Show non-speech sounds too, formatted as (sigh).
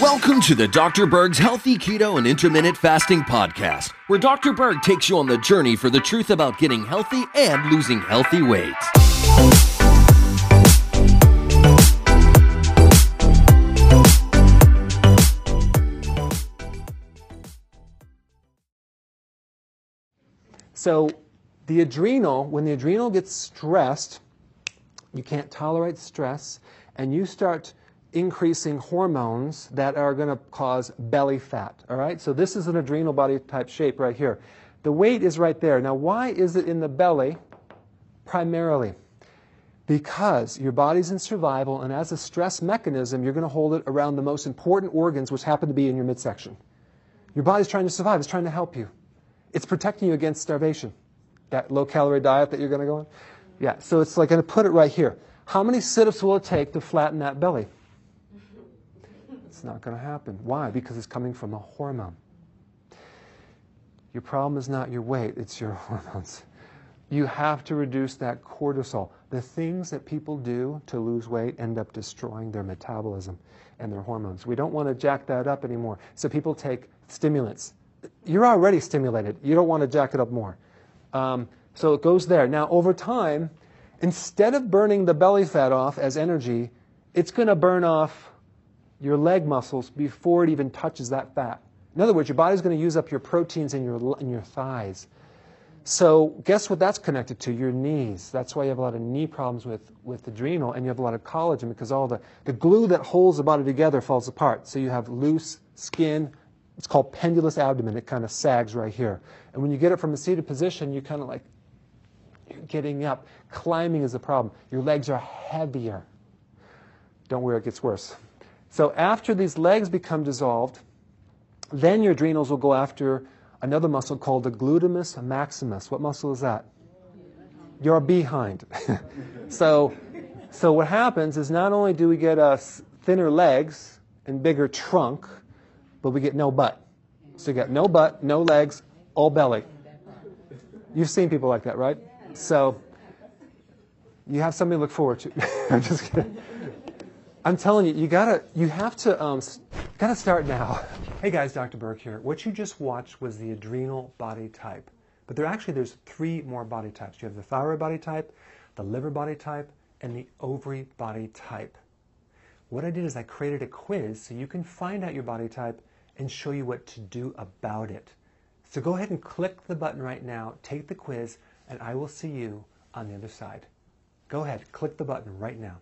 Welcome to the Dr. Berg's Healthy Keto and Intermittent Fasting Podcast, where Dr. Berg takes you on the journey for the truth about getting healthy and losing healthy weight. So, the adrenal, when the adrenal gets stressed, you can't tolerate stress, and you start increasing hormones that are going to cause belly fat. All right? So this is an adrenal body type shape right here. The weight is right there. Now, why is it in the belly primarily? Because your body's in survival, and as a stress mechanism, you're going to hold it around the most important organs, which happen to be in your midsection. Your body's trying to survive, it's trying to help you. It's protecting you against starvation. That low calorie diet that you're going to go on? Yeah, so it's like I'm going to put it right here. How many sit ups will it take to flatten that belly? It's not going to happen. Why? Because it's coming from a hormone. Your problem is not your weight, it's your (laughs) hormones. You have to reduce that cortisol. The things that people do to lose weight end up destroying their metabolism and their hormones. We don't want to jack that up anymore. So people take stimulants. You're already stimulated. You don't want to jack it up more. Um, so it goes there. Now, over time, instead of burning the belly fat off as energy, it's going to burn off your leg muscles before it even touches that fat. In other words, your body's going to use up your proteins in your, in your thighs. So guess what that's connected to? Your knees. That's why you have a lot of knee problems with, with adrenal, and you have a lot of collagen because all the, the glue that holds the body together falls apart. So you have loose skin. It's called pendulous abdomen. It kind of sags right here. And when you get it from a seated position, you kind of like, you're getting up. Climbing is a problem. Your legs are heavier. Don't worry, it gets worse. So after these legs become dissolved, then your adrenals will go after another muscle called the glutamus maximus. What muscle is that? Your behind. (laughs) so, so what happens is not only do we get uh, thinner legs and bigger trunk, but we get no butt. So you get no butt, no legs, all belly. You've seen people like that, right? So you have something to look forward to. (laughs) I'm just kidding. I'm telling you, you gotta, you have to, um, gotta start now. Hey guys, Dr. Berg here. What you just watched was the adrenal body type. But there actually, there's three more body types. You have the thyroid body type, the liver body type, and the ovary body type. What I did is I created a quiz so you can find out your body type and show you what to do about it. So go ahead and click the button right now, take the quiz, and I will see you on the other side. Go ahead, click the button right now.